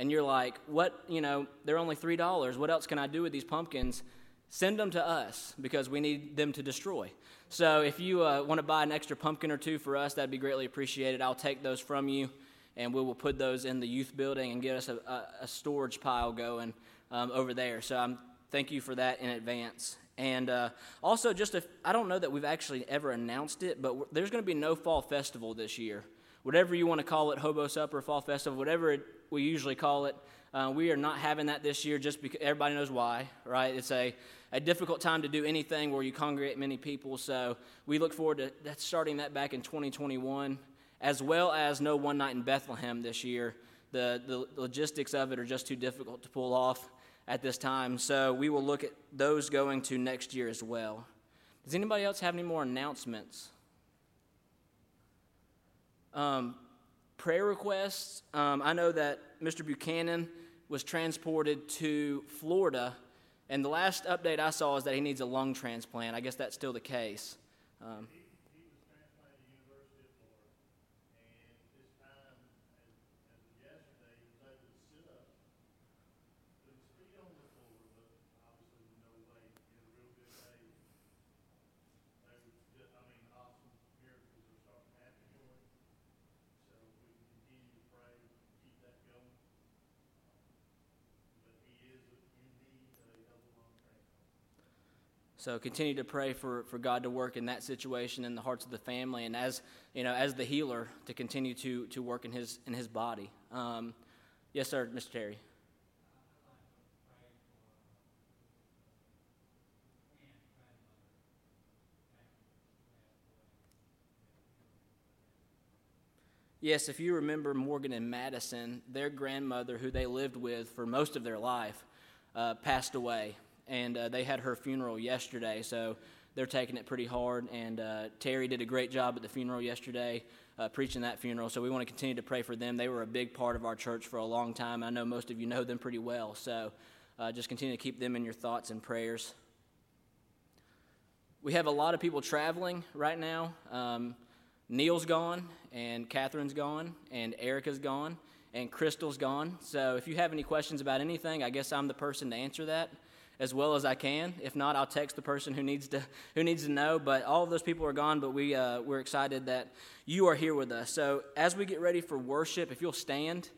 and you're like, what, you know, they're only $3. What else can I do with these pumpkins? Send them to us because we need them to destroy. So if you uh, want to buy an extra pumpkin or two for us, that'd be greatly appreciated. I'll take those from you, and we will put those in the youth building and get us a, a, storage pile going um, over there. So I'm thank you for that in advance. And uh, also, just if I don't know that we've actually ever announced it, but there's going to be no fall festival this year. Whatever you want to call it, Hobo Supper, Fall Festival, whatever it, we usually call it, uh, we are not having that this year just because everybody knows why, right? It's a, a difficult time to do anything where you congregate many people. So we look forward to starting that back in 2021, as well as No One Night in Bethlehem this year. The, the logistics of it are just too difficult to pull off at this time. So we will look at those going to next year as well. Does anybody else have any more announcements? Um, prayer requests. Um, I know that Mr. Buchanan was transported to Florida, and the last update I saw is that he needs a lung transplant. I guess that's still the case. Um, So continue to pray for, for God to work in that situation in the hearts of the family, and as you know, as the healer, to continue to to work in his in his body. Um, yes, sir, Mr. Terry. Yes, if you remember Morgan and Madison, their grandmother, who they lived with for most of their life, uh, passed away and uh, they had her funeral yesterday, so they're taking it pretty hard. And uh, Terry did a great job at the funeral yesterday, uh, preaching that funeral. So we want to continue to pray for them. They were a big part of our church for a long time. I know most of you know them pretty well, so uh, just continue to keep them in your thoughts and prayers. We have a lot of people traveling right now. Um, Neil's gone, and Catherine's gone, and Erica's gone, and Crystal's gone. So if you have any questions about anything, I guess I'm the person to answer that as well as I can. If not, I'll text the person who needs to who needs to know. But all of those people are gone. But we uh, we're excited that you are here with us. So as we get ready for worship, if you'll stand,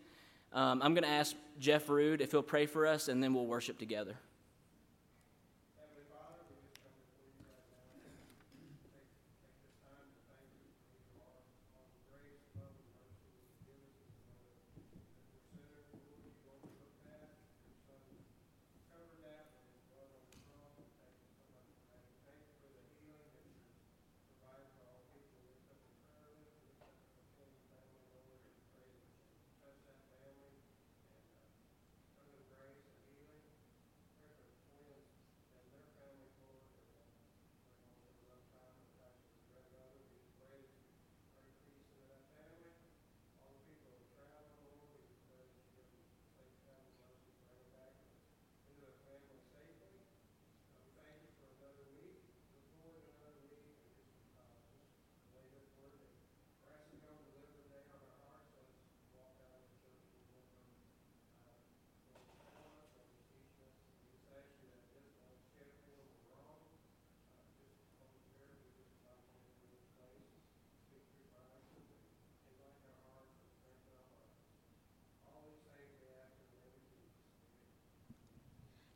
um, I'm going to ask Jeff Rude if he'll pray for us, and then we'll worship together.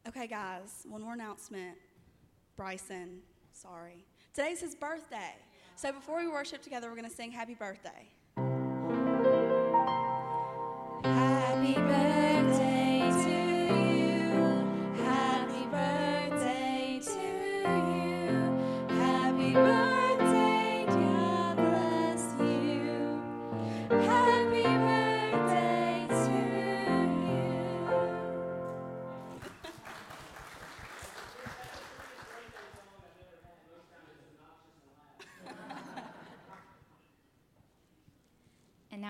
Okay, guys, one more announcement. Bryson, sorry. Today's his birthday. So before we worship together, we're going to sing happy birthday.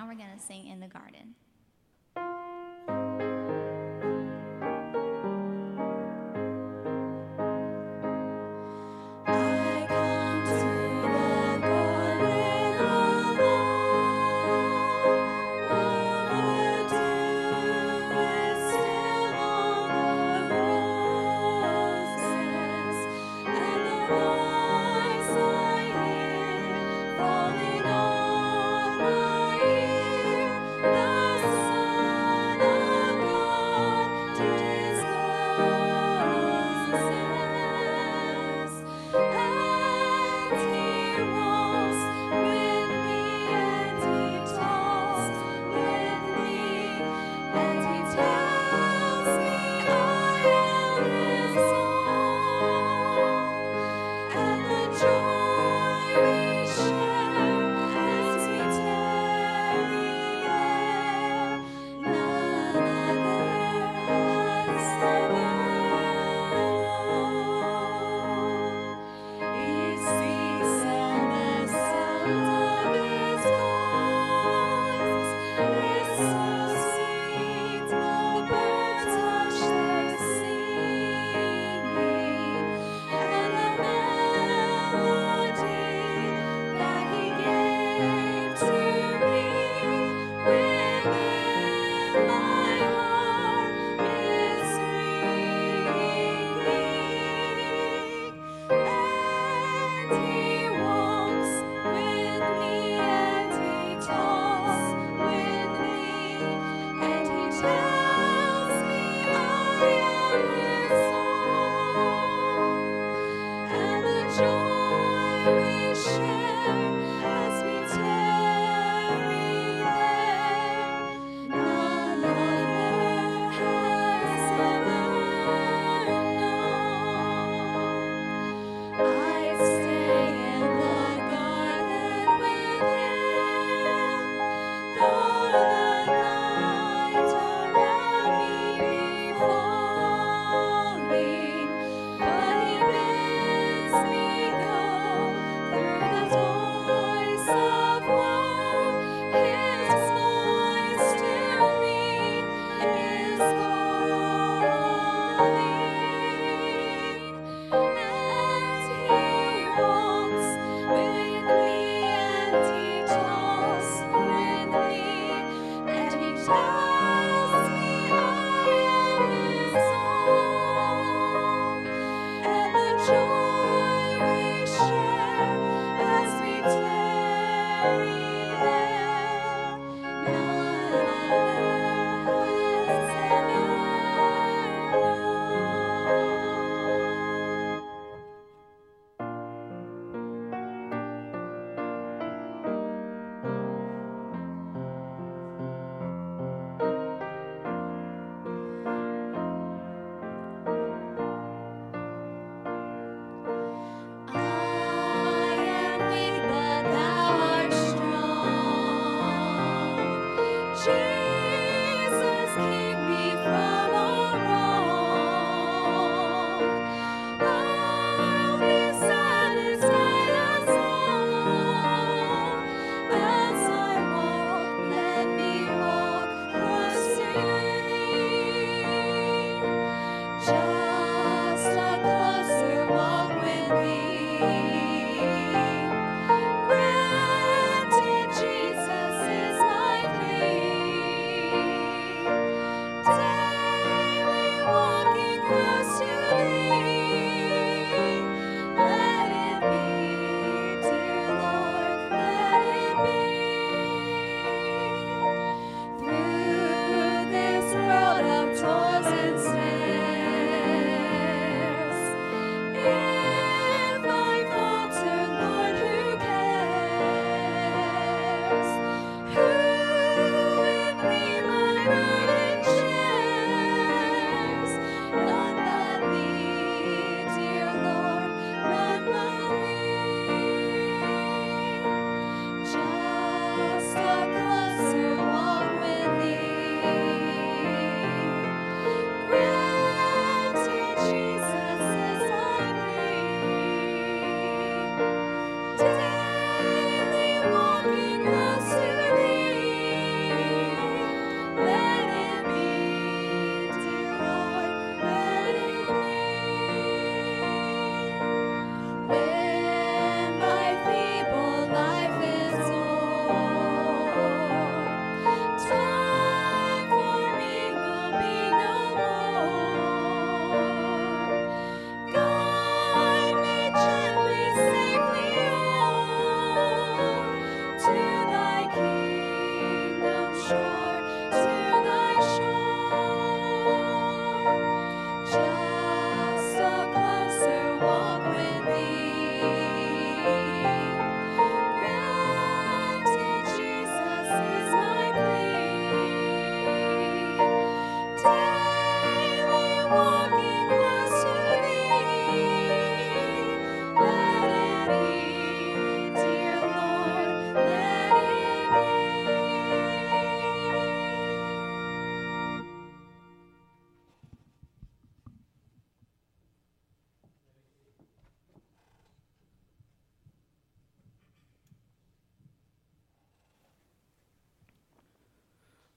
Now we're going to sing in the garden.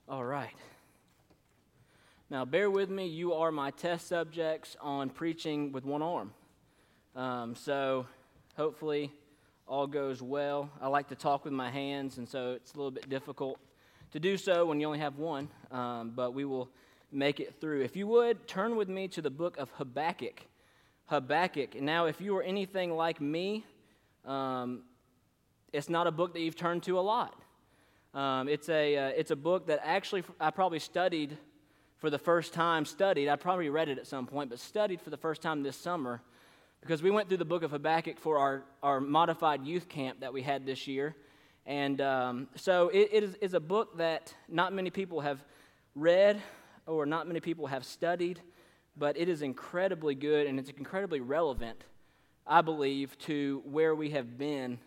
All right. Now, bear with me. You are my test subjects on preaching with one arm. Um, so, hopefully, all goes well. I like to talk with my hands, and so it's a little bit difficult to do so when you only have one, um, but we will make it through. If you would, turn with me to the book of Habakkuk. Habakkuk. Now, if you are anything like me, um, it's not a book that you've turned to a lot. Um, it's, a, uh, it's a book that actually I probably studied for the first time, studied, I probably read it at some point, but studied for the first time this summer because we went through the book of Habakkuk for our, our modified youth camp that we had this year. And um, so it, it is, is a book that not many people have read or not many people have studied, but it is incredibly good and it's incredibly relevant, I believe, to where we have been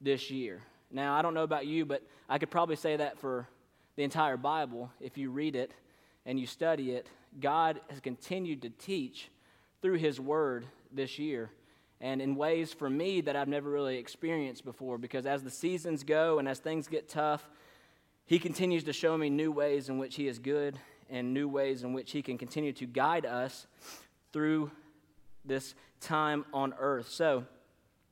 this year. Now, I don't know about you, but I could probably say that for the entire Bible. If you read it and you study it, God has continued to teach through His Word this year and in ways for me that I've never really experienced before because as the seasons go and as things get tough, He continues to show me new ways in which He is good and new ways in which He can continue to guide us through this time on earth. So,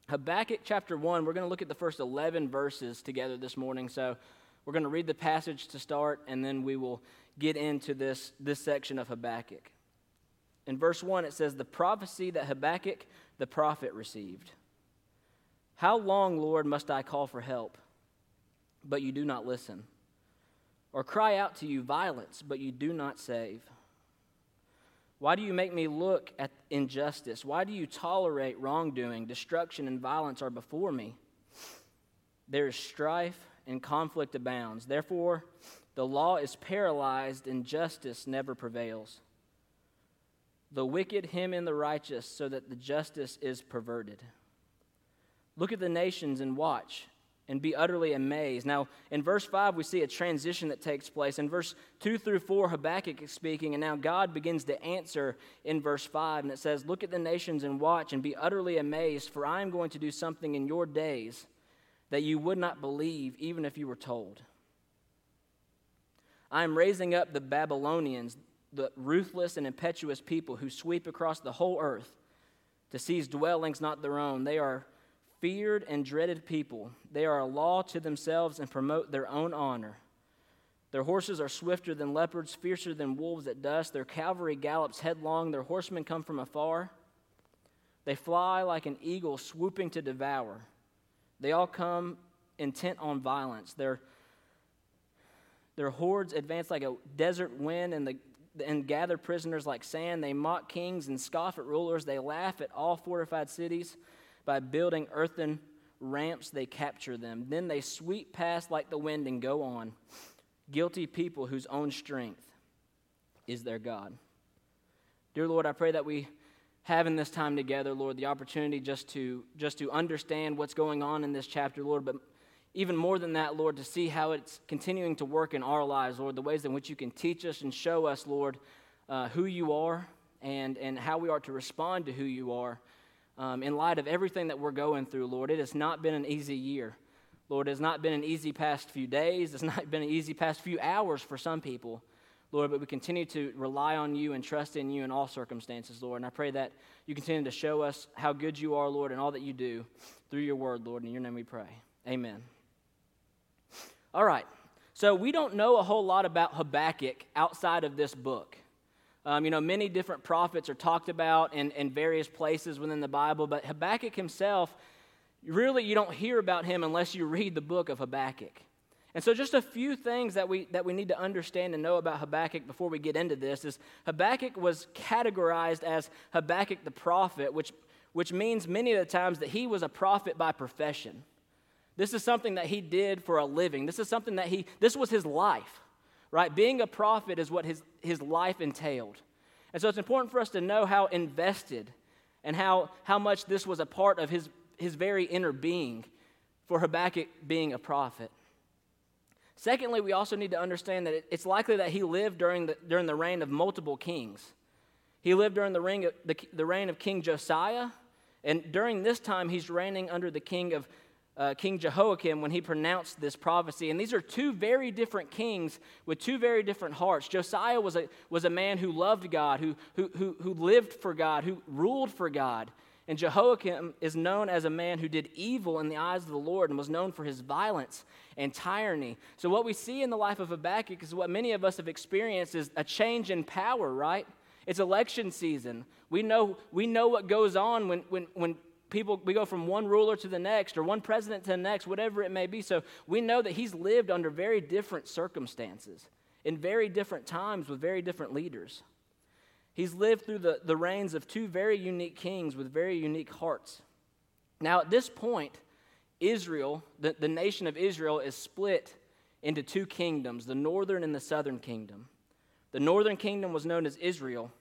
Habakkuk chapter 1, we're going to look at the first 11 verses together this morning. So we're going to read the passage to start, and then we will get into this, this section of Habakkuk. In verse 1, it says, The prophecy that Habakkuk the prophet received. How long, Lord, must I call for help, but you do not listen? Or cry out to you violence, but you do not save? Why do you make me look at injustice? Why do you tolerate wrongdoing? Destruction and violence are before me. There is strife and conflict abounds. Therefore, the law is paralyzed and justice never prevails. The wicked hem in the righteous so that the justice is perverted. Look at the nations and watch and be utterly amazed. Now, in verse 5, we see a transition that takes place. In verse 2 through 4, Habakkuk is speaking, and now God begins to answer in verse 5. And it says, Look at the nations and watch and be utterly amazed, for I am going to do something in your days that you would not believe, even if you were told. I am raising up the Babylonians, the ruthless and impetuous people who sweep across the whole earth to seize dwellings not their own. They are feared and dreaded people. They are a law to themselves and promote their own honor. Their horses are swifter than leopards, fiercer than wolves at dusk. Their cavalry gallops headlong. Their horsemen come from afar. They fly like an eagle swooping to devour. They all come intent on violence. Their, their hordes advance like a desert wind and, the, and gather prisoners like sand. They mock kings and scoff at rulers. They laugh at all fortified cities. By building earthen ramps, they capture them. Then they sweep past like the wind and go on. Guilty people whose own strength is their God. Dear Lord, I pray that we have in this time together, Lord, the opportunity just to just to understand what's going on in this chapter, Lord, but even more than that, Lord, to see how it's continuing to work in our lives, Lord, the ways in which you can teach us and show us, Lord, uh, who you are and, and how we are to respond to who you are um, in light of everything that we're going through, Lord. It has not been an easy year. Lord, it has not been an easy past few days. It's not been an easy past few hours for some people, Lord, but we continue to rely on you and trust in you in all circumstances, Lord. And I pray that you continue to show us how good you are, Lord, and all that you do through your word, Lord. In your name we pray. Amen. All right. So we don't know a whole lot about Habakkuk outside of this book. Um, you know, many different prophets are talked about in, in various places within the Bible, but Habakkuk himself, really, you don't hear about him unless you read the book of Habakkuk. And so, just a few things that we, that we need to understand and know about Habakkuk before we get into this is Habakkuk was categorized as Habakkuk the prophet, which, which means many of the times that he was a prophet by profession. This is something that he did for a living. This is something that he, this was his life right? Being a prophet is what his, his life entailed. And so it's important for us to know how invested and how, how much this was a part of his, his very inner being for Habakkuk being a prophet. Secondly, we also need to understand that it's likely that he lived during the, during the reign of multiple kings. He lived during the reign, of, the, the reign of King Josiah, and during this time, he's reigning under the king of uh, King Jehoiakim when he pronounced this prophecy. And these are two very different kings with two very different hearts. Josiah was a, was a man who loved God, who, who, who, who lived for God, who ruled for God. And Jehoiakim is known as a man who did evil in the eyes of the Lord and was known for his violence and tyranny. So, what we see in the life of Habakkuk is what many of us have experienced is a change in power, right? It's election season. We know, we know what goes on when, when, when people we go from one ruler to the next or one president to the next whatever it may be. So we know that he's lived under very different circumstances in very different times with very different leaders. He's lived through the, the reigns of two very unique kings with very unique hearts. Now at this point israel the, the nation of israel is split into two kingdoms the northern and the southern kingdom. The northern kingdom was known as israel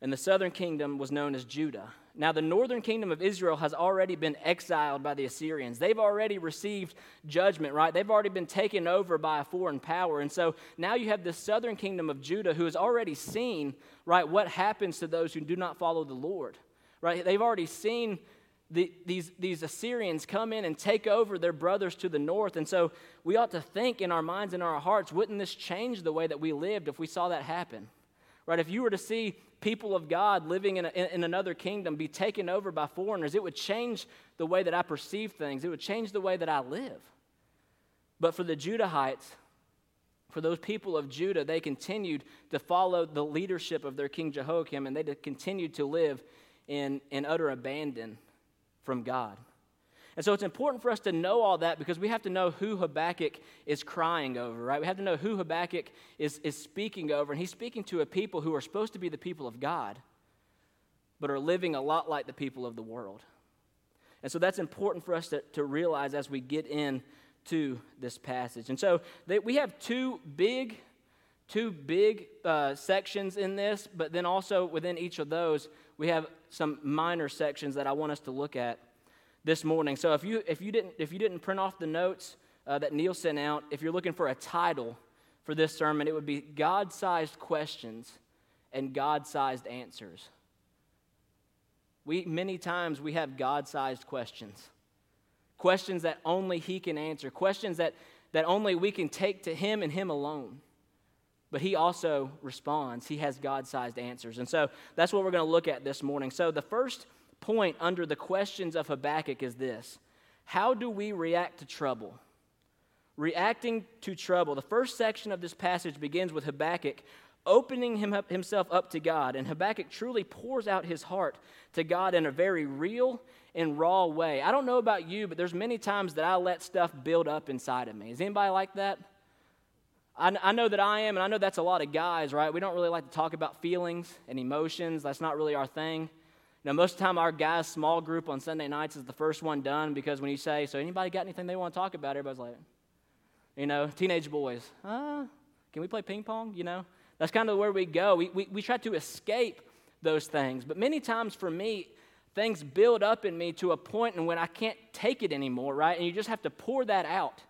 and the southern kingdom was known as judah now, the northern kingdom of Israel has already been exiled by the Assyrians. They've already received judgment, right? They've already been taken over by a foreign power. And so now you have the southern kingdom of Judah who has already seen, right, what happens to those who do not follow the Lord, right? They've already seen the, these, these Assyrians come in and take over their brothers to the north. And so we ought to think in our minds and our hearts, wouldn't this change the way that we lived if we saw that happen? Right? If you were to see people of God living in, a, in another kingdom be taken over by foreigners, it would change the way that I perceive things. It would change the way that I live. But for the Judahites, for those people of Judah, they continued to follow the leadership of their king Jehoiakim and they continued to live in, in utter abandon from God. And so it's important for us to know all that because we have to know who Habakkuk is crying over, right? We have to know who Habakkuk is, is speaking over. And he's speaking to a people who are supposed to be the people of God, but are living a lot like the people of the world. And so that's important for us to, to realize as we get in to this passage. And so they, we have two big, two big uh, sections in this, but then also within each of those, we have some minor sections that I want us to look at this morning. So if you, if you, didn't, if you didn't print off the notes uh, that Neil sent out, if you're looking for a title for this sermon, it would be God sized questions and God sized answers. We, many times we have God sized questions, questions that only He can answer, questions that, that only we can take to Him and Him alone. But He also responds, He has God sized answers. And so that's what we're going to look at this morning. So the first point under the questions of Habakkuk is this How do we react to trouble? Reacting to trouble. The first section of this passage begins with Habakkuk opening him up, himself up to God, and Habakkuk truly pours out his heart to God in a very real and raw way. I don't know about you, but there's many times that I let stuff build up inside of me. Is anybody like that? I, I know that I am, and I know that's a lot of guys, right? We don't really like to talk about feelings and emotions. That's not really our thing. Now, most of the time, our guys' small group on Sunday nights is the first one done because when you say, So, anybody got anything they want to talk about? Everybody's like, You know, teenage boys, uh, can we play ping pong? You know, that's kind of where we go. We, we, we try to escape those things. But many times for me, things build up in me to a point and when I can't take it anymore, right? And you just have to pour that out.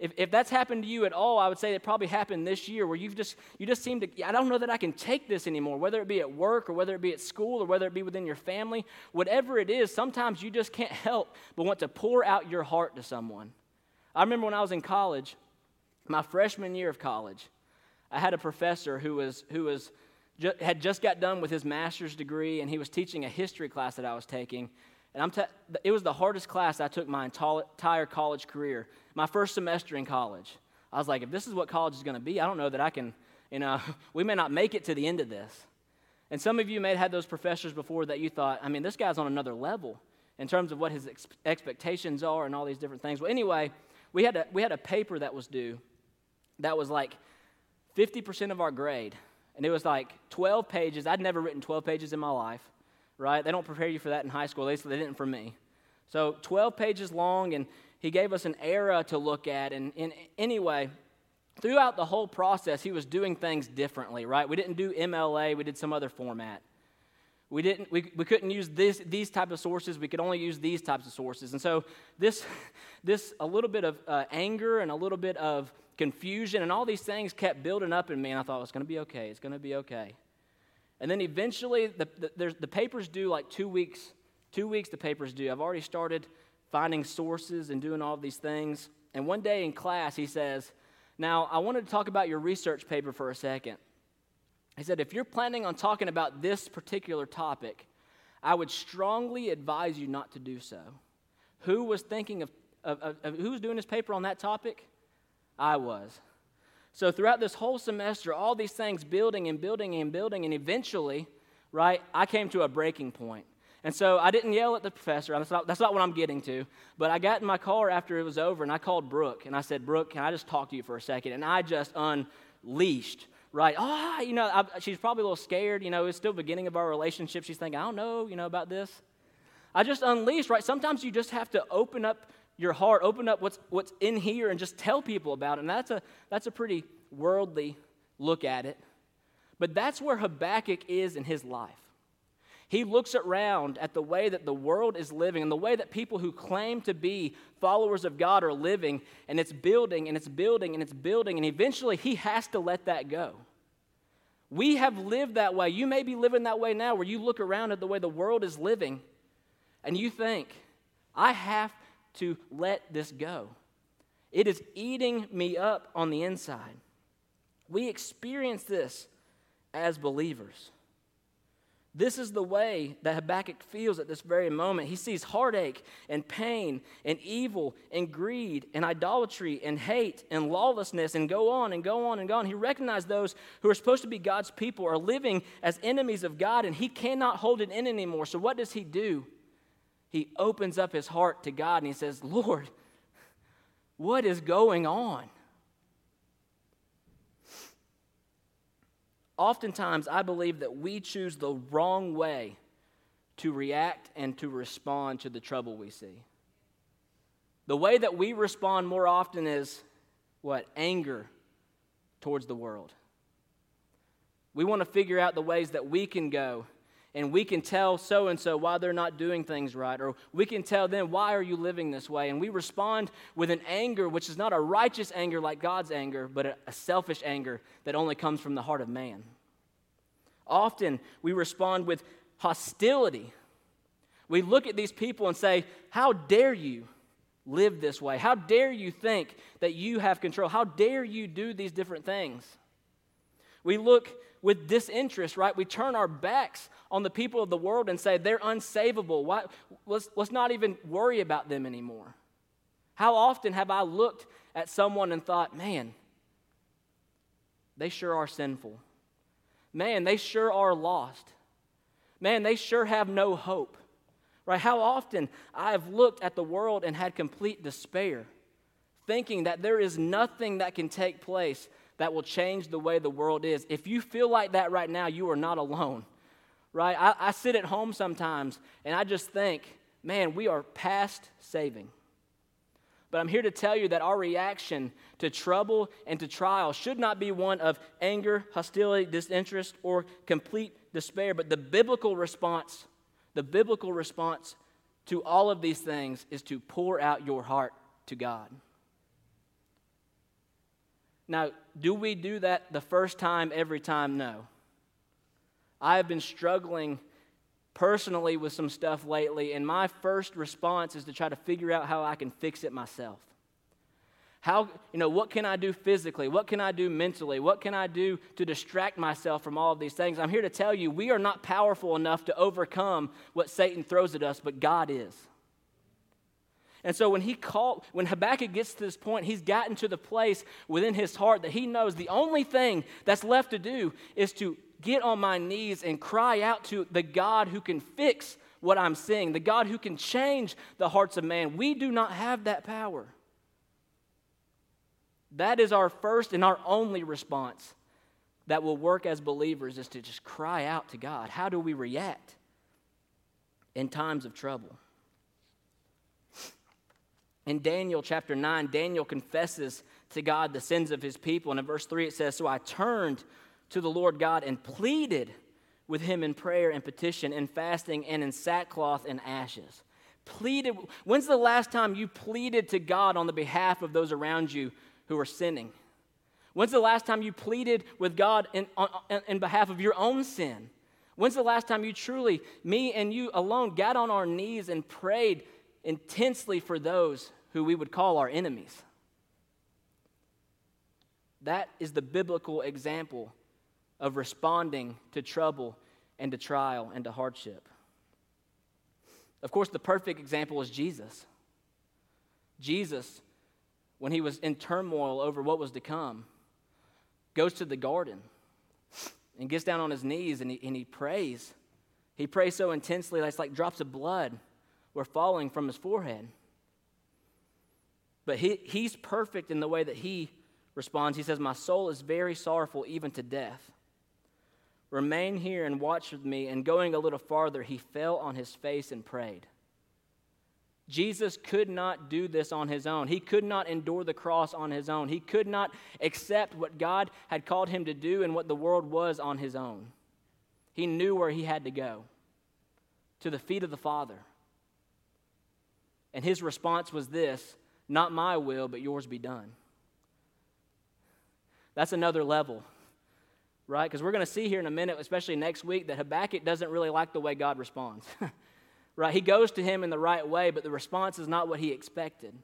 If, if that's happened to you at all, I would say it probably happened this year where you've just, you just seem to, I don't know that I can take this anymore, whether it be at work or whether it be at school or whether it be within your family. Whatever it is, sometimes you just can't help but want to pour out your heart to someone. I remember when I was in college, my freshman year of college, I had a professor who was, who was, had just got done with his master's degree and he was teaching a history class that I was taking. And I'm it was the hardest class I took my entire college career my first semester in college. I was like, if this is what college is going to be, I don't know that I can, you know, we may not make it to the end of this. And some of you may have had those professors before that you thought, I mean, this guy's on another level in terms of what his ex- expectations are and all these different things. Well, anyway, we had, a, we had a paper that was due that was like 50% of our grade. And it was like 12 pages. I'd never written 12 pages in my life, right? They don't prepare you for that in high school. At least they didn't for me. So 12 pages long, and he gave us an era to look at. And, and anyway, throughout the whole process, he was doing things differently, right? We didn't do MLA, we did some other format. We, didn't, we, we couldn't use this, these type of sources. We could only use these types of sources. And so this, this a little bit of uh, anger and a little bit of confusion and all these things kept building up in me. And I thought, it's going to be okay. It's going to be okay. And then eventually, the, the, the paper's due like two weeks. Two weeks the paper's due. I've already started finding sources and doing all these things. And one day in class, he says, Now, I wanted to talk about your research paper for a second. He said, If you're planning on talking about this particular topic, I would strongly advise you not to do so. Who was thinking of, of, of, of who was doing this paper on that topic? I was. So throughout this whole semester, all these things building and building and building, and eventually, right, I came to a breaking point. And so I didn't yell at the professor. That's not, that's not what I'm getting to. But I got in my car after it was over and I called Brooke and I said, Brooke, can I just talk to you for a second? And I just unleashed, right? Ah, you know, I, she's probably a little scared. You know, it's still beginning of our relationship. She's thinking, I don't know, you know, about this. I just unleashed, right? Sometimes you just have to open up your heart, open up what's, what's in here and just tell people about it. And that's a, that's a pretty worldly look at it. But that's where Habakkuk is in his life. He looks around at the way that the world is living and the way that people who claim to be followers of God are living, and it's building and it's building and it's building, and eventually he has to let that go. We have lived that way. You may be living that way now, where you look around at the way the world is living and you think, I have to let this go. It is eating me up on the inside. We experience this as believers. This is the way that Habakkuk feels at this very moment. He sees heartache and pain and evil and greed and idolatry and hate and lawlessness and go on and go on and go on. He recognizes those who are supposed to be God's people are living as enemies of God and he cannot hold it in anymore. So, what does he do? He opens up his heart to God and he says, Lord, what is going on? Oftentimes, I believe that we choose the wrong way to react and to respond to the trouble we see. The way that we respond more often is what? Anger towards the world. We want to figure out the ways that we can go and we can tell so and so why they're not doing things right or we can tell them why are you living this way? And we respond with an anger which is not a righteous anger like god's anger but a, selfish anger that only comes from the heart of man. Often we respond with hostility. We look at these people and say how dare you live this way? How dare you think that you have control? How dare you do these different things? We look with disinterest, right? We turn our backs on the people of the world and say they're unsavable. Why, let's, let's not even worry about them anymore. How often have I looked at someone and thought, man, they sure are sinful. Man, they sure are lost. Man, they sure have no hope. Right? How often I have looked at the world and had complete despair, thinking that there is nothing that can take place that will change the way the world is. If you feel like that right now, you are not alone, right? I, I sit at home sometimes and I just think, man, we are past saving. But I'm here to tell you that our reaction to trouble and to trial should not be one of anger, hostility, disinterest, or complete despair, but the biblical response, the biblical response to all of these things is to pour out your heart to God. Now, do we do that the first time every time? No. I have been struggling personally with some stuff lately, and my first response is to try to figure out how I can fix it myself. How, you know, what can I do physically? What can I do mentally? What can I do to distract myself from all of these things? I'm here to tell you we are not powerful enough to overcome what Satan throws at us, but God is. And so when he called, when Habakkuk gets to this point, he's gotten to the place within his heart that he knows the only thing that's left to do is to get on my knees and cry out to the God who can fix what I'm seeing, the God who can change the hearts of man. We do not have that power. That is our first and our only response that will work as believers is to just cry out to God. How do we react in times of trouble? In Daniel chapter 9, Daniel confesses to God the sins of his people. And in verse 3, it says, So I turned to the Lord God and pleaded with him in prayer and petition, in fasting, and in sackcloth and ashes. Pleaded. When's the last time you pleaded to God on the behalf of those around you who are sinning? When's the last time you pleaded with God in, on, in behalf of your own sin? When's the last time you truly, me and you alone, got on our knees and prayed intensely for those who we would call our enemies. That is the biblical example of responding to trouble and to trial and to hardship. Of course, the perfect example is Jesus. Jesus, when he was in turmoil over what was to come, goes to the garden and gets down on his knees and he, and he prays. He prays so intensely that it's like drops of blood were falling from his forehead. But he, he's perfect in the way that he responds. He says, My soul is very sorrowful, even to death. Remain here and watch with me. And going a little farther, he fell on his face and prayed. Jesus could not do this on his own. He could not endure the cross on his own. He could not accept what God had called him to do and what the world was on his own. He knew where he had to go to the feet of the Father. And his response was this Not my will, but yours be done. That's another level, right? Because we're going to see here in a minute, especially next week, that Habakkuk doesn't really like the way God responds. right? He goes to him in the right way, but the response is not what he expected.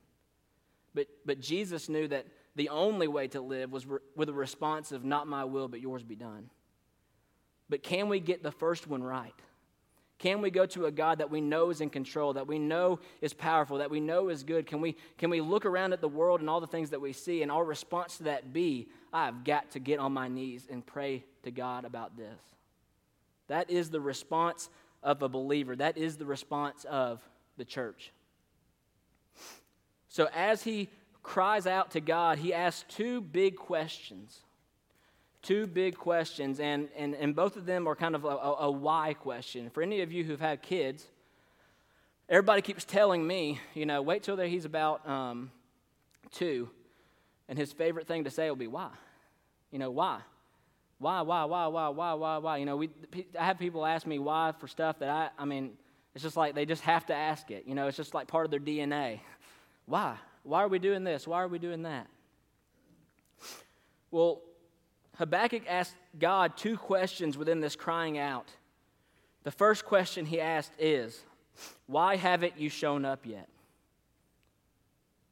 But, but Jesus knew that the only way to live was re- with a response of, Not my will, but yours be done. But can we get the first one right? Can we go to a God that we know is in control, that we know is powerful, that we know is good? Can we, can we look around at the world and all the things that we see, and our response to that be, I've got to get on my knees and pray to God about this? That is the response of a believer. That is the response of the church. So as he cries out to God, he asks two big questions. Two big questions, and, and, and both of them are kind of a, a, why question. For any of you who've had kids, everybody keeps telling me, you know, wait till he's about um, two, and his favorite thing to say will be, why? You know, why? Why, why, why, why, why, why, why? You know, we, I have people ask me why for stuff that I, I mean, it's just like they just have to ask it. You know, it's just like part of their DNA. Why? Why are we doing this? Why are we doing that? Well, Habakkuk asked God two questions within this crying out. The first question he asked is, Why haven't you shown up yet?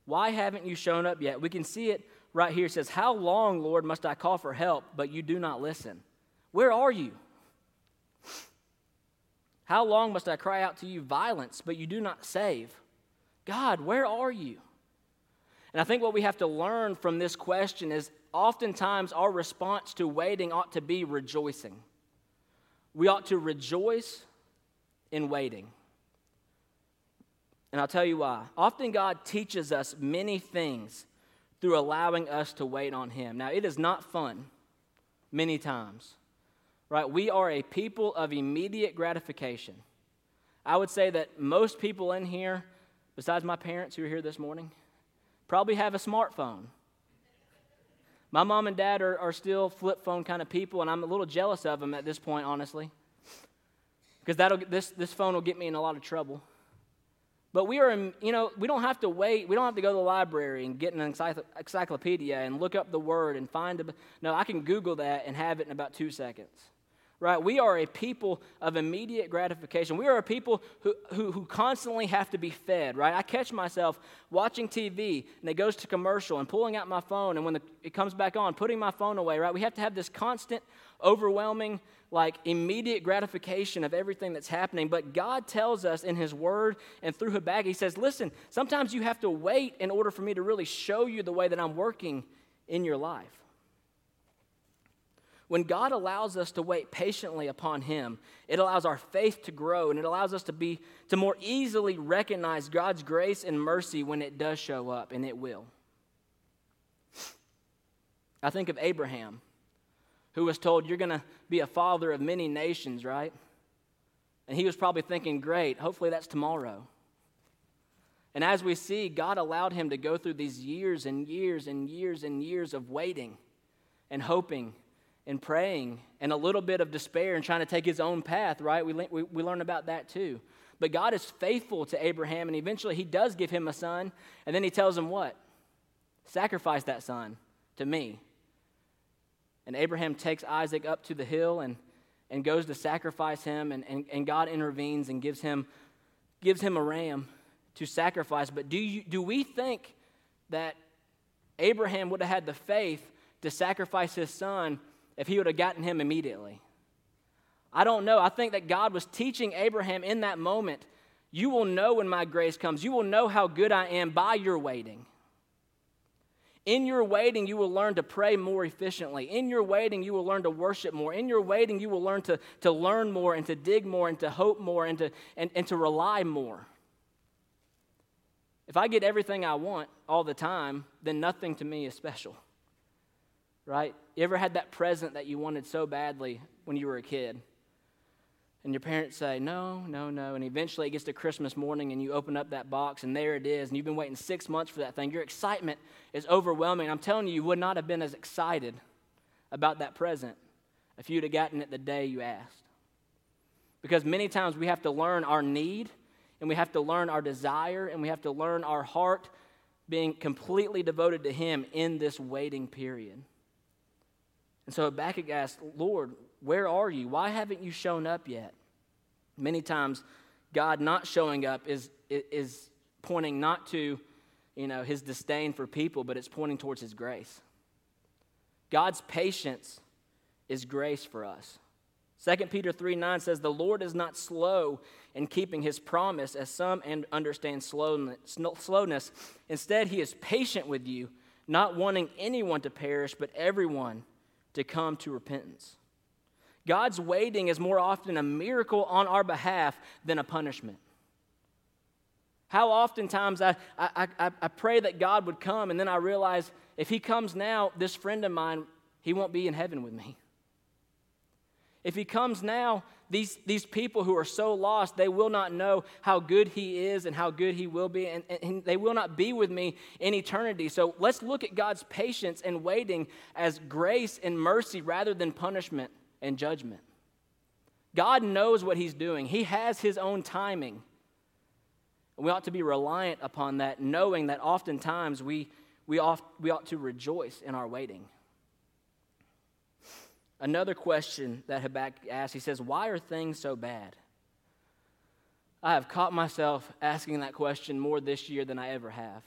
Why haven't you shown up yet? We can see it right here It says, How long, Lord, must I call for help, but you do not listen? Where are you? How long must I cry out to you violence, but you do not save? God, where are you? And I think what we have to learn from this question is oftentimes our response to waiting ought to be rejoicing. We ought to rejoice in waiting. And I'll tell you why. Often God teaches us many things through allowing us to wait on Him. Now, it is not fun many times, right? We are a people of immediate gratification. I would say that most people in here, besides my parents who are here this morning, probably have a smartphone. My mom and dad are, are still flip phone kind of people, and I'm a little jealous of them at this point, honestly. Because that'll, this, this phone will get me in a lot of trouble. But we are, you know, we don't have to wait. We don't have to go to the library and get an encyclopedia and look up the word and find a. No, I can Google that and have it in about two seconds. Right? We are a people of immediate gratification. We are a people who, who, who constantly have to be fed, right? I catch myself watching TV and it goes to commercial and pulling out my phone, and when the, it comes back on, putting my phone away, right? We have to have this constant, overwhelming like immediate gratification of everything that's happening. But God tells us in His Word and through Habakkuk, He says, listen, sometimes you have to wait in order for me to really show you the way that I'm working in your life. When God allows us to wait patiently upon Him, it allows our faith to grow and it allows us to be to more easily recognize God's grace and mercy when it does show up, and it will. I think of Abraham who was told, You're going to be a father of many nations, right? And he was probably thinking, Great, hopefully that's tomorrow. And as we see, God allowed him to go through these years and years and years and years of waiting and hoping and praying and a little bit of despair and trying to take his own path, right? We, we, we learn about that too. But God is faithful to Abraham, and eventually he does give him a son, and then he tells him what? Sacrifice that son to me. And Abraham takes Isaac up to the hill and, and goes to sacrifice him, and, and, and God intervenes and gives him, gives him a ram to sacrifice. But do, you, do we think that Abraham would have had the faith to sacrifice his son if he would have gotten him immediately? I don't know. I think that God was teaching Abraham in that moment you will know when my grace comes. You will know how good I am by your waiting. In your waiting, you will learn to pray more efficiently. In your waiting, you will learn to worship more. In your waiting, you will learn to, to learn more and to dig more and to hope more and to, and, and to rely more. If I get everything I want all the time, then nothing to me is special. Right? You ever had that present that you wanted so badly when you were a kid? and your parents say, no, no, no. And eventually it gets to Christmas morning and you open up that box and there it is. And you've been waiting six months for that thing. Your excitement is overwhelming. I'm telling you, you would not have been as excited about that present if you'd have gotten it the day you asked. Because many times we have to learn our need and we have to learn our desire and we have to learn our heart being completely devoted to Him in this waiting period. And so Habakkuk asked, Lord, where are you? Why haven't you shown up yet? Many times, God not showing up is, is pointing not to you know, his disdain for people, but it's pointing towards his grace. God's patience is grace for us. 2 Peter 3 9 says, The Lord is not slow in keeping his promise, as some understand slowness. Instead, he is patient with you, not wanting anyone to perish, but everyone to come to repentance. God's waiting is more often a miracle on our behalf than a punishment. How oftentimes I, I, I, I, pray that God would come, and then I realize if He comes now, this friend of mine, he won't be in heaven with me. If He comes now, these, these people who are so lost, they will not know how good He is and how good He will be, and, and they will not be with me in eternity. So let's look at God's patience and waiting as grace and mercy rather than punishment and judgment. God knows what He's doing, He has His own timing. We ought to be reliant upon that, knowing that oftentimes we, we, oft, we ought to rejoice in our waiting. Another question that Habakkuk asks, he says, Why are things so bad? I have caught myself asking that question more this year than I ever have.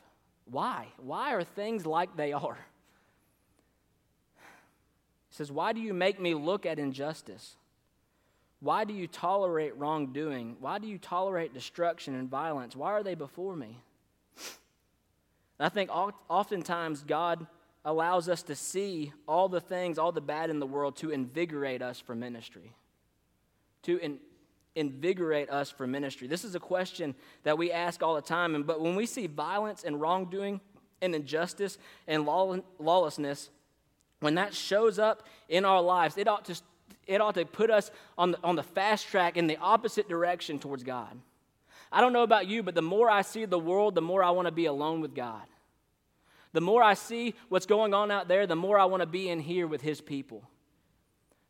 Why? Why are things like they are? He says, Why do you make me look at injustice? Why do you tolerate wrongdoing? Why do you tolerate destruction and violence? Why are they before me? I think oftentimes God allows us to see all the things, all the bad in the world to invigorate us for ministry. To in, invigorate us for ministry. This is a question that we ask all the time. And, but when we see violence and wrongdoing and injustice and law, lawlessness, when that shows up in our lives, it ought to, it ought to put us on the, on the fast track in the opposite direction towards God. I don't know about you, but the more I see the world, the more I want to be alone with God. The more I see what's going on out there, the more I want to be in here with His people.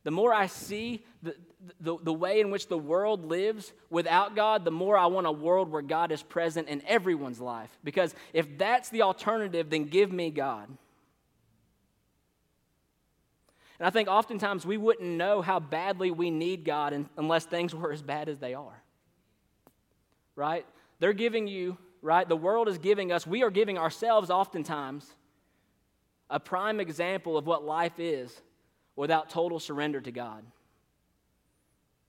The more I see the, the, the way in which the world lives without God, the more I want a world where God is present in everyone's life. Because if that's the alternative, then give me God. And I think oftentimes we wouldn't know how badly we need God unless things were as bad as they are. Right? They're giving you, right? The world is giving us, we are giving ourselves oftentimes a prime example of what life is without total surrender to God.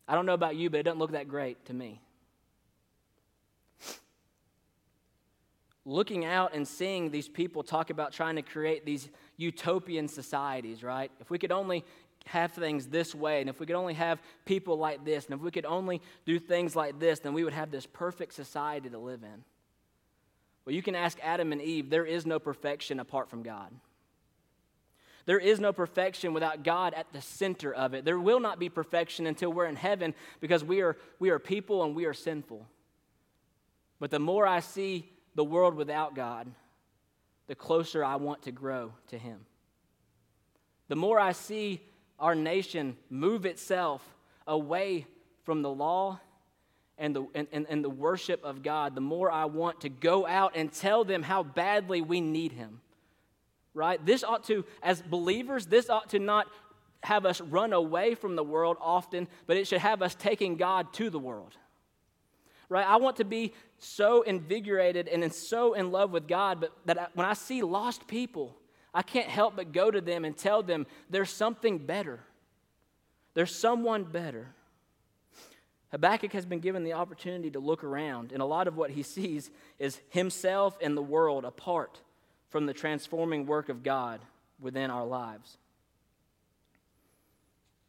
I don't know about you, but it doesn't look that great to me. looking out and seeing these people talk about trying to create these utopian societies, right? If we could only have things this way, and if we could only have people like this, and if we could only do things like this, then we would have this perfect society to live in. Well, you can ask Adam and Eve, there is no perfection apart from God. There is no perfection without God at the center of it. There will not be perfection until we're in heaven because we are, we are people and we are sinful. But the more I see the world without God, the closer I want to grow to Him. The more I see our nation move itself away from the law and the, and, and, and, the worship of God, the more I want to go out and tell them how badly we need Him. Right? This ought to, as believers, this ought to not have us run away from the world often, but it should have us taking God to the world. right? I want to be so invigorated and so in love with God, but that I, when I see lost people, I can't help but go to them and tell them there's something better. There's someone better. Habakkuk has been given the opportunity to look around, and a lot of what he sees is himself and the world apart from the transforming work of God within our lives.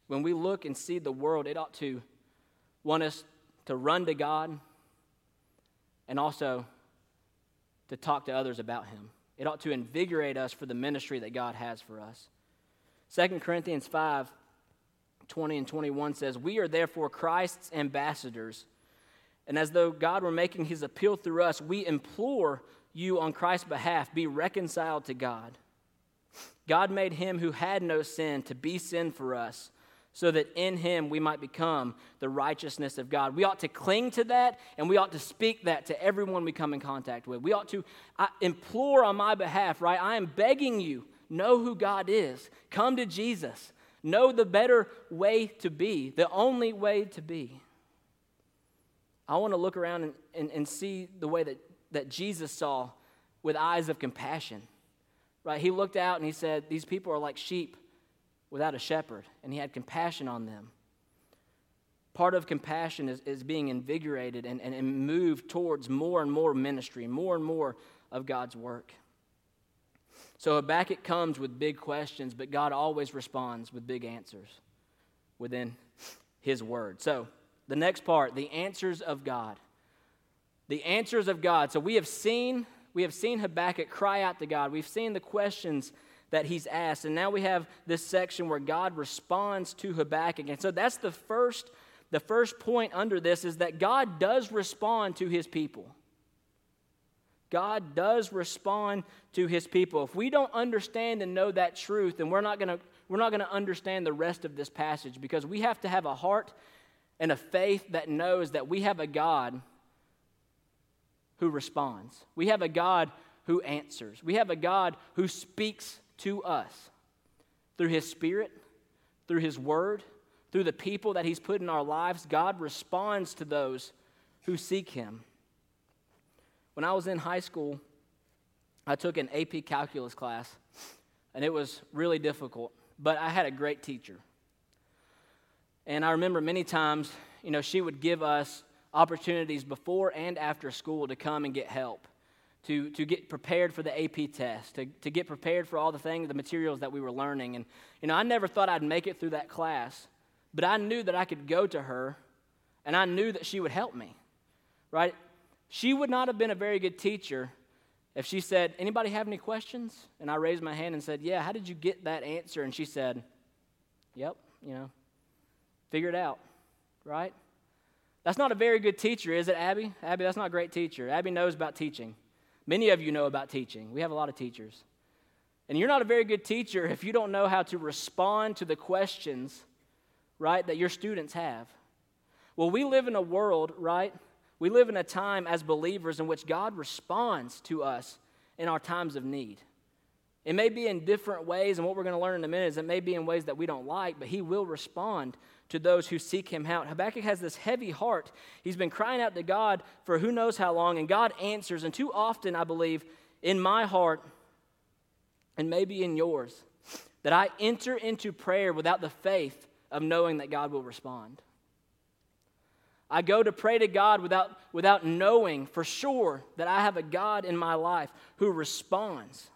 When we look and see the world, it ought to want us to run to God and also to talk to others about Him. It ought to invigorate us for the ministry that God has for us. 2 Corinthians 5 20 and 21 says, We are therefore Christ's ambassadors. And as though God were making his appeal through us, we implore you on Christ's behalf be reconciled to God. God made him who had no sin to be sin for us, so that in him we might become the righteousness of God. We ought to cling to that and we ought to speak that to everyone we come in contact with. We ought to I implore on my behalf, right? I am begging you, know who God is. Come to Jesus. Know the better way to be, the only way to be. I want to look around and, and, and see the way that, that Jesus saw with eyes of compassion. Right? He looked out and he said, These people are like sheep without a shepherd, and he had compassion on them. Part of compassion is, is being invigorated and, and, and moved towards more and more ministry, more and more of God's work. So Habakkuk comes with big questions, but God always responds with big answers within his word. So the next part, the answers of God. The answers of God. So we have seen we have seen Habakkuk cry out to God. We've seen the questions that he's asked. And now we have this section where God responds to Habakkuk. And so that's the first the first point under this is that God does respond to his people. God does respond to his people. If we don't understand and know that truth, then we're not going to we're not going to understand the rest of this passage because we have to have a heart and a faith that knows that we have a God who responds. We have a God who answers. We have a God who speaks to us through his spirit, through his word, through the people that he's put in our lives. God responds to those who seek him. When I was in high school, I took an AP calculus class, and it was really difficult, but I had a great teacher. And I remember many times, you know, she would give us opportunities before and after school to come and get help, to, to get prepared for the AP test, to, to get prepared for all the things, the materials that we were learning. And, you know, I never thought I'd make it through that class, but I knew that I could go to her and I knew that she would help me, right? She would not have been a very good teacher if she said, Anybody have any questions? And I raised my hand and said, Yeah, how did you get that answer? And she said, Yep, you know, figure it out, right? That's not a very good teacher, is it, Abby? Abby, that's not a great teacher. Abby knows about teaching. Many of you know about teaching. We have a lot of teachers. And you're not a very good teacher if you don't know how to respond to the questions, right, that your students have. Well, we live in a world, right, we live in a time as believers in which God responds to us in our times of need. It may be in different ways, and what we're going to learn in a minute is it may be in ways that we don't like, but He will respond to those who seek Him out. Habakkuk has this heavy heart. He's been crying out to God for who knows how long, and God answers. And too often, I believe, in my heart, and maybe in yours, that I enter into prayer without the faith of knowing that God will respond. I go to pray to God without, without knowing for sure that I have a God in my life who responds.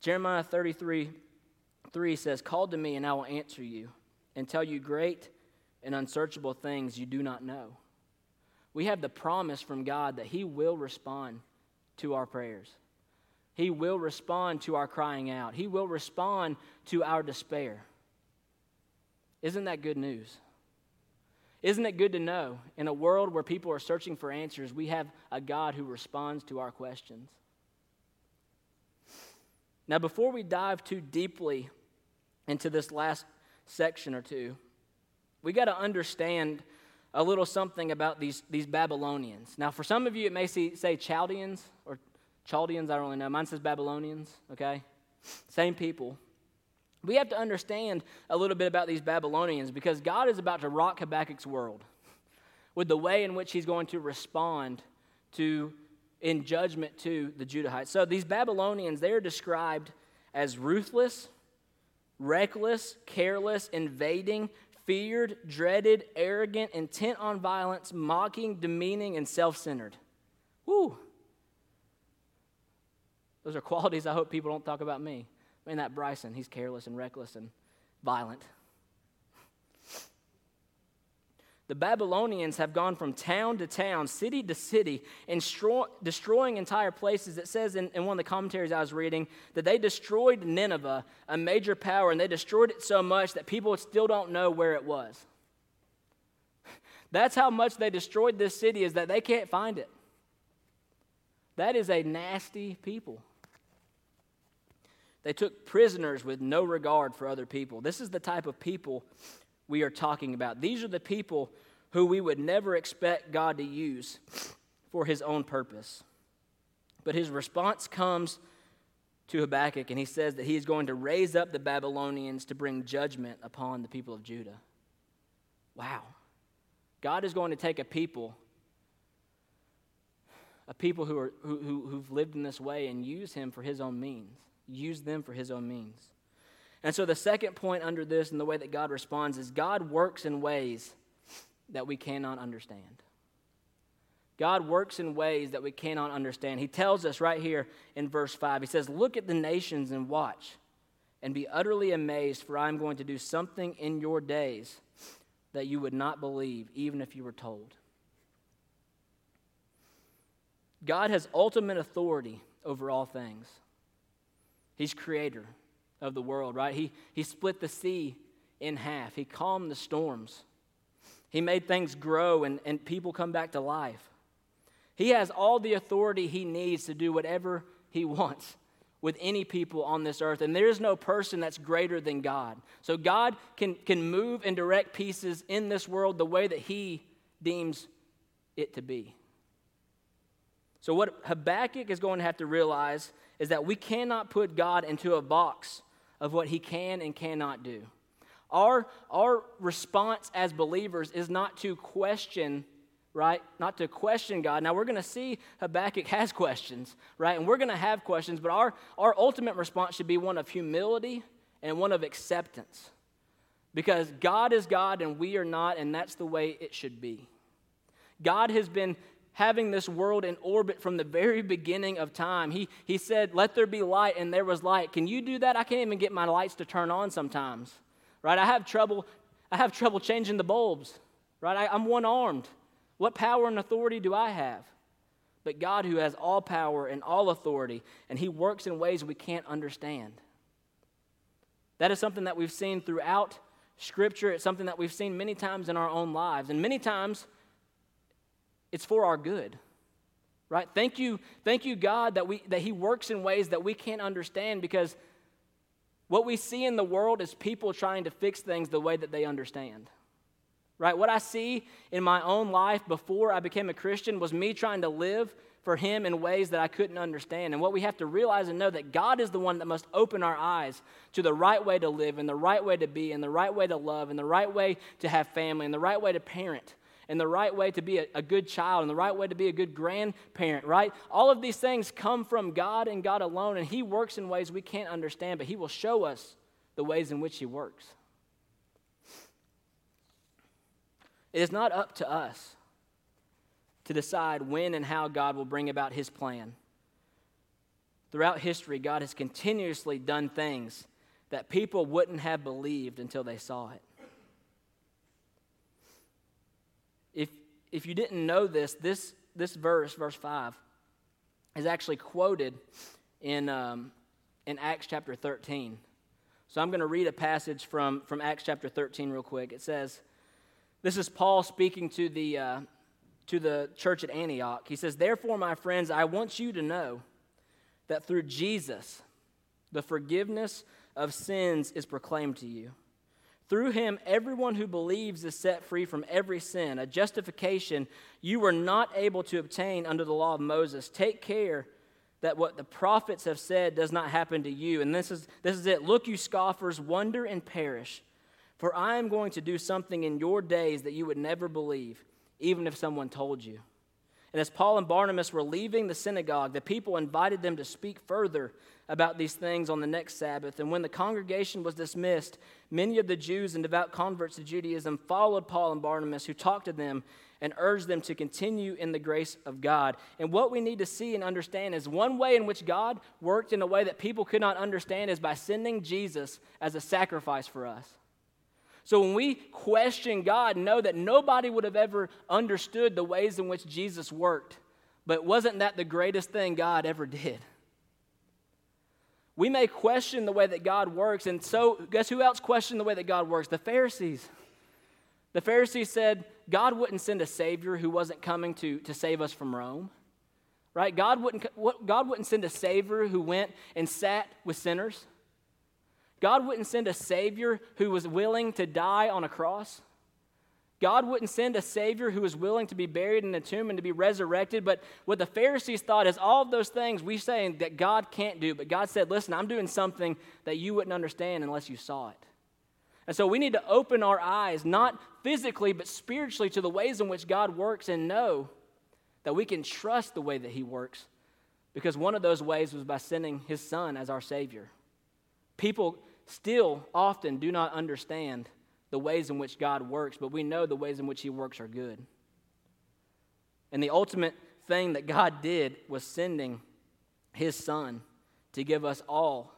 Jeremiah 33 3 says, Call to me, and I will answer you, and tell you great and unsearchable things you do not know. We have the promise from God that He will respond to our prayers. He will respond to our crying out. He will respond to our despair. Isn't that good news? Isn't it good to know in a world where people are searching for answers, we have a God who responds to our questions? Now, before we dive too deeply into this last section or two, we got to understand a little something about these, these Babylonians. Now, for some of you, it may see, say Chaldeans or Chaldeans, I don't really know. Mine says Babylonians, okay? Same people we have to understand a little bit about these Babylonians because God is about to rock Habakkuk's world. with the way in which he's going to respond to in judgment to the Judahites. So these Babylonians, they're described as ruthless, reckless, careless, invading, feared, dreaded, arrogant, intent on violence, mocking, demeaning, and self centered. Woo! Those are qualities I hope people don't talk about me. I mean, that Bryson, he's careless and reckless and violent. The Babylonians have gone from town to town, city to city, destroying entire places. It says in, in one of the commentaries I was reading that they destroyed Nineveh, a major power, and they destroyed it so much that people still don't know where it was. That's how much they destroyed this city, is that they can't find it. That is a nasty people. They took prisoners with no regard for other people. This is the type of people we are talking about. These are the people who we would never expect God to use for his own purpose. But his response comes to Habakkuk, and he says that he is going to raise up the Babylonians to bring judgment upon the people of Judah. Wow. God is going to take a people, a people who, are, who, who, who've lived in this way, and use him for his own means. Use them for his own means. And so, the second point under this and the way that God responds is God works in ways that we cannot understand. God works in ways that we cannot understand. He tells us right here in verse 5, He says, Look at the nations and watch, and be utterly amazed, for I am going to do something in your days that you would not believe, even if you were told. God has ultimate authority over all things. He's creator of the world, right? He, he split the sea in half, He calmed the storms, He made things grow and, and people come back to life. He has all the authority He needs to do whatever He wants with any people on this earth. And there is no person that's greater than God. So God can, can move and direct pieces in this world the way that He deems it to be. So, what Habakkuk is going to have to realize is that we cannot put God into a box of what he can and cannot do. Our, our response as believers is not to question, right? Not to question God. Now, we're going to see Habakkuk has questions, right? And we're going to have questions, but our, our ultimate response should be one of humility and one of acceptance. Because God is God and we are not, and that's the way it should be. God has been having this world in orbit from the very beginning of time. He, he said, Let there be light, and there was light. Can you do that? I can't even get my lights to turn on sometimes. Right? I have trouble, I have trouble changing the bulbs. Right? I, I'm one armed. What power and authority do I have? But God, who has all power and all authority, and He works in ways we can't understand. That is something that we've seen throughout Scripture. It's something that we've seen many times in our own lives. And many times, it's for our good. Right? Thank you, thank you, God, that, we, that He works in ways that we can't understand because what we see in the world is people trying to fix things the way that they understand. Right? What I see in my own life before I became a Christian was me trying to live for Him in ways that I couldn't understand. And what we have to realize and know that God is the one that must open our eyes to the right way to live, and the right way to be, and the right way to love, and the right way to have family, and the right way to parent and the right way to be a, a, good child and the right way to be a good grandparent, right? All of these things come from God and God alone, and He works in ways we can't understand, but He will show us the ways in which He works. It is not up to us to decide when and how God will bring about His plan. Throughout history, God has continuously done things that people wouldn't have believed until they saw it. If, you didn't know this, this, this verse, verse 5, is actually quoted in, um, in Acts chapter 13. So I'm going to read a passage from, from Acts chapter 13 real quick. It says, This is Paul speaking to the, uh, to the church at Antioch. He says, Therefore, my friends, I want you to know that through Jesus, the forgiveness of sins is proclaimed to you. Through him, everyone who believes is set free from every sin, a justification you were not able to obtain under the law of Moses. Take care that what the prophets have said does not happen to you. And this is, this is it. Look, you scoffers, wonder and perish. For I am going to do something in your days that you would never believe, even if someone told you. And as Paul and Barnabas were leaving the synagogue, the people invited them to speak further about these things on the next Sabbath. And when the congregation was dismissed, many of the Jews and devout converts to Judaism followed Paul and Barnabas, who talked to them and urged them to continue in the grace of God. And what we need to see and understand is one way in which God worked in a way that people could not understand is by sending Jesus as a sacrifice for us. So when we question God, know that nobody would have ever understood the ways in which Jesus worked. But wasn't that the greatest thing God ever did? We may question the way that God works, and so guess who else questioned the way that God works? The Pharisees. The Pharisees said God wouldn't send a Savior who wasn't coming to, to save us from Rome. Right? God wouldn't, God wouldn't send a Savior who went and sat with sinners. God wouldn't send a Savior who was willing to die on a cross. God wouldn't send a Savior who was willing to be buried in a tomb and to be resurrected. But what the Pharisees thought is all of those things we say that God can't do. But God said, listen, I'm doing something that you wouldn't understand unless you saw it. And so we need to open our eyes, not physically, but spiritually, to the ways in which God works and know that we can trust the way that He works. Because one of those ways was by sending His Son as our Savior. People still often do not understand the ways in which God works, but we know the ways in which He works are good. And the ultimate thing that God did was sending His Son to give us all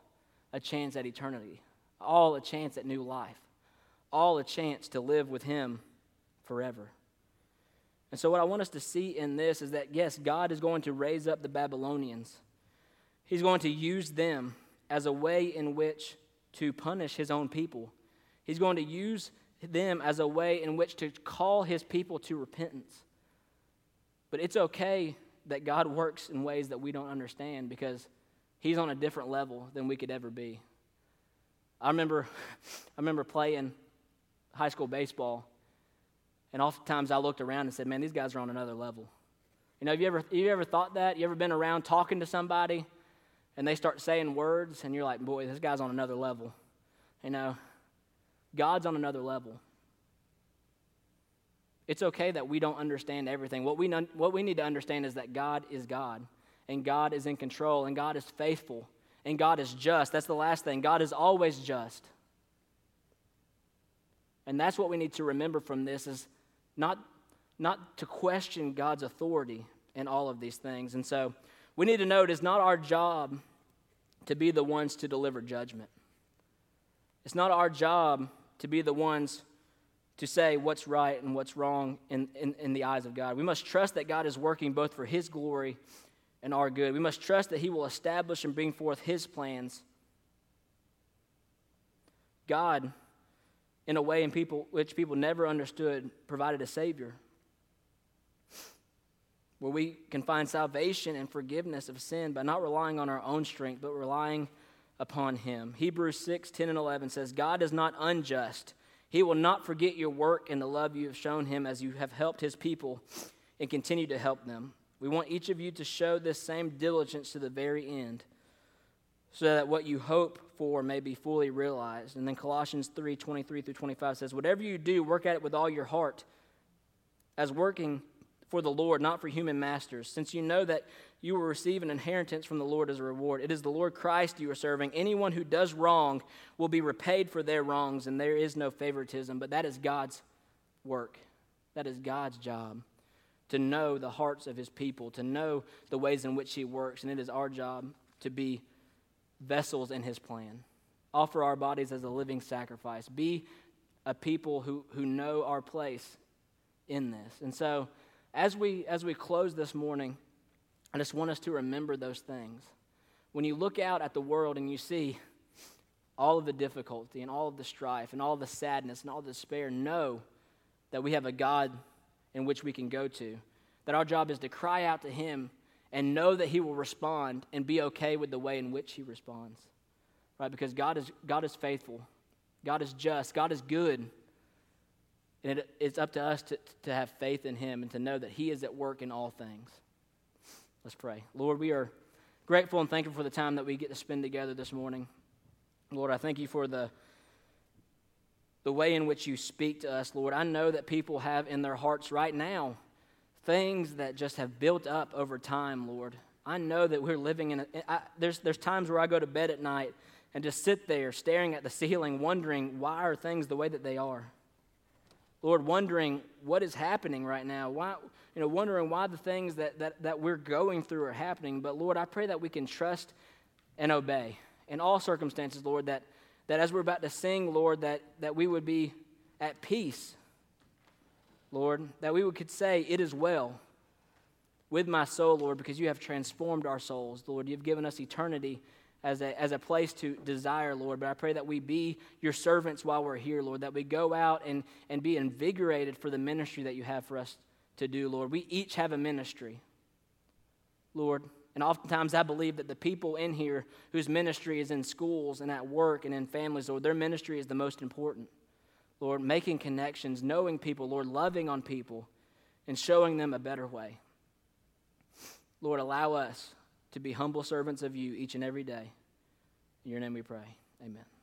a chance at eternity, all a chance at new life, all a chance to live with Him forever. And so, what I want us to see in this is that, yes, God is going to raise up the Babylonians. He's going to use them as a way in which to punish his own people. He's going to use them as a way in which to call his people to repentance. But it's okay that God works in ways that we don't understand because he's on a different level than we could ever be. I remember, I remember playing high school baseball, and oftentimes I looked around and said, Man, these guys are on another level. You know, have you ever, have you ever thought that? You ever been around talking to somebody and they start saying words, and you're like, boy, this guy's on another level. You know, God's on another level. It's okay that we don't understand everything. What we, what we need to understand is that God is God, and God is in control, and God is faithful, and God is just. That's the last thing. God is always just. And that's what we need to remember from this is not, not to question God's authority in all of these things. And so we need to know it is not our job to be the ones to deliver judgment. It's not our job to be the ones to say what's right and what's wrong in, in, in, the eyes of God. We must trust that God is working both for His glory and our good. We must trust that He will establish and bring forth His plans. God, in a way in people, which people never understood, provided a Savior where we can find salvation and forgiveness of sin by not relying on our own strength, but relying upon Him. Hebrews 6 10 and 11 says, God is not unjust. He will not forget your work and the love you have shown Him as you have helped His people and continue to help them. We want each of you to show this same diligence to the very end so that what you hope for may be fully realized. And then Colossians 3 23 through 25 says, Whatever you do, work at it with all your heart, as working for the Lord, not for human masters, since you know that you will receive an inheritance from the Lord as a reward. It is the Lord Christ you are serving. Anyone who does wrong will be repaid for their wrongs, and there is no favoritism, but that is God's work. That is God's job to know the hearts of his people, to know the ways in which he works, and it is our job to be vessels in his plan. Offer our bodies as a living sacrifice. Be a people who, who know our place in this. And so, as we, as we close this morning, I just want us to remember those things. When you look out at the world and you see all of the difficulty and all of the strife and all the sadness and all the despair, know that we have a God in which we can go to. That our job is to cry out to Him and know that He will respond and be okay with the way in which He responds. Right? Because God is, God is faithful, God is just, God is good. And it, it's up to us to, to have faith in Him and to know that He is at work in all things. Let's pray. Lord, we are grateful and thankful for the time that we get to spend together this morning. Lord, I thank you for the, the way in which you speak to us, Lord. I know that people have in their hearts right now things that just have built up over time, Lord. I know that we're living in a, I, there's, there's times where I go to bed at night and just sit there staring at the ceiling, wondering why are things the way that they are. Lord, wondering what is happening right now. Why, you know, wondering why the things that, that, that we're going through are happening. But Lord, I pray that we can trust and obey in all circumstances, Lord, that, that as we're about to sing, Lord, that, that we would be at peace, Lord, that we could say, It is well with my soul, Lord, because you have transformed our souls, Lord. You've given us eternity as a, as a place to desire, Lord. But I pray that we be your servants while we're here, Lord, that we go out and, and be invigorated for the ministry that you have for us to do, Lord. We each have a ministry, Lord. And oftentimes I believe that the people in here whose ministry is in schools and at work and in families, Lord, their ministry is the most important. Lord, making connections, knowing people, Lord, loving on people, and showing them a better way. Lord, allow us to be humble servants of you each and every day. In your name we pray. Amen.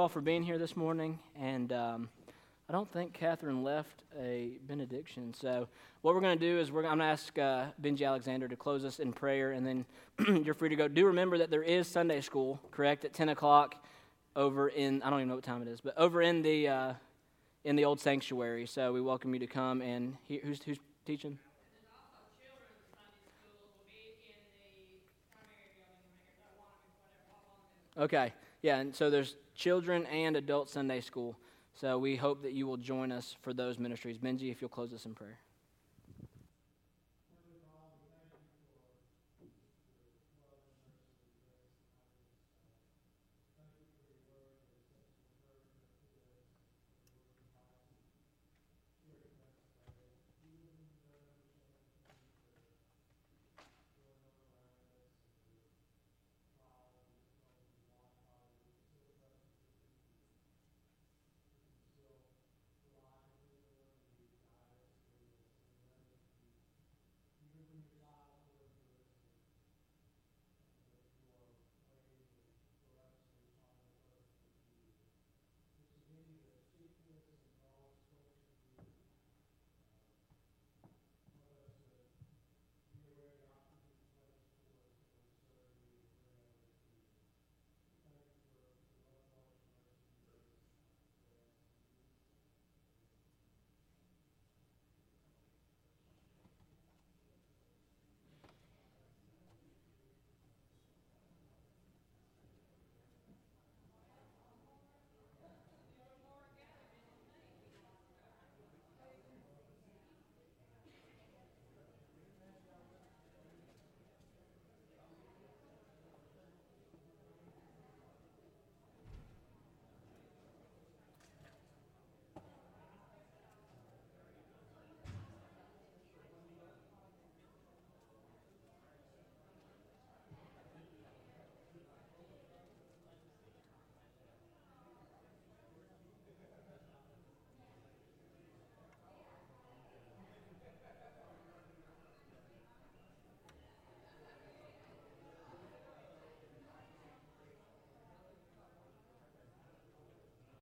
All for being here this morning. And um, I don't think Catherine left a benediction. So, what we're going to do is we're, I'm going to ask uh, Benji Alexander to close us in prayer, and then you're free to go. Do remember that there is Sunday school, correct, at 10 o'clock over in, I don't even know what time it is, but over in the, uh, in the old sanctuary. So, we welcome you to come and hear, who's, who's teaching? Okay. Yeah, and so there's children and adult Sunday school. So we hope that you will join us for those ministries. Benji, if you'll close us in prayer.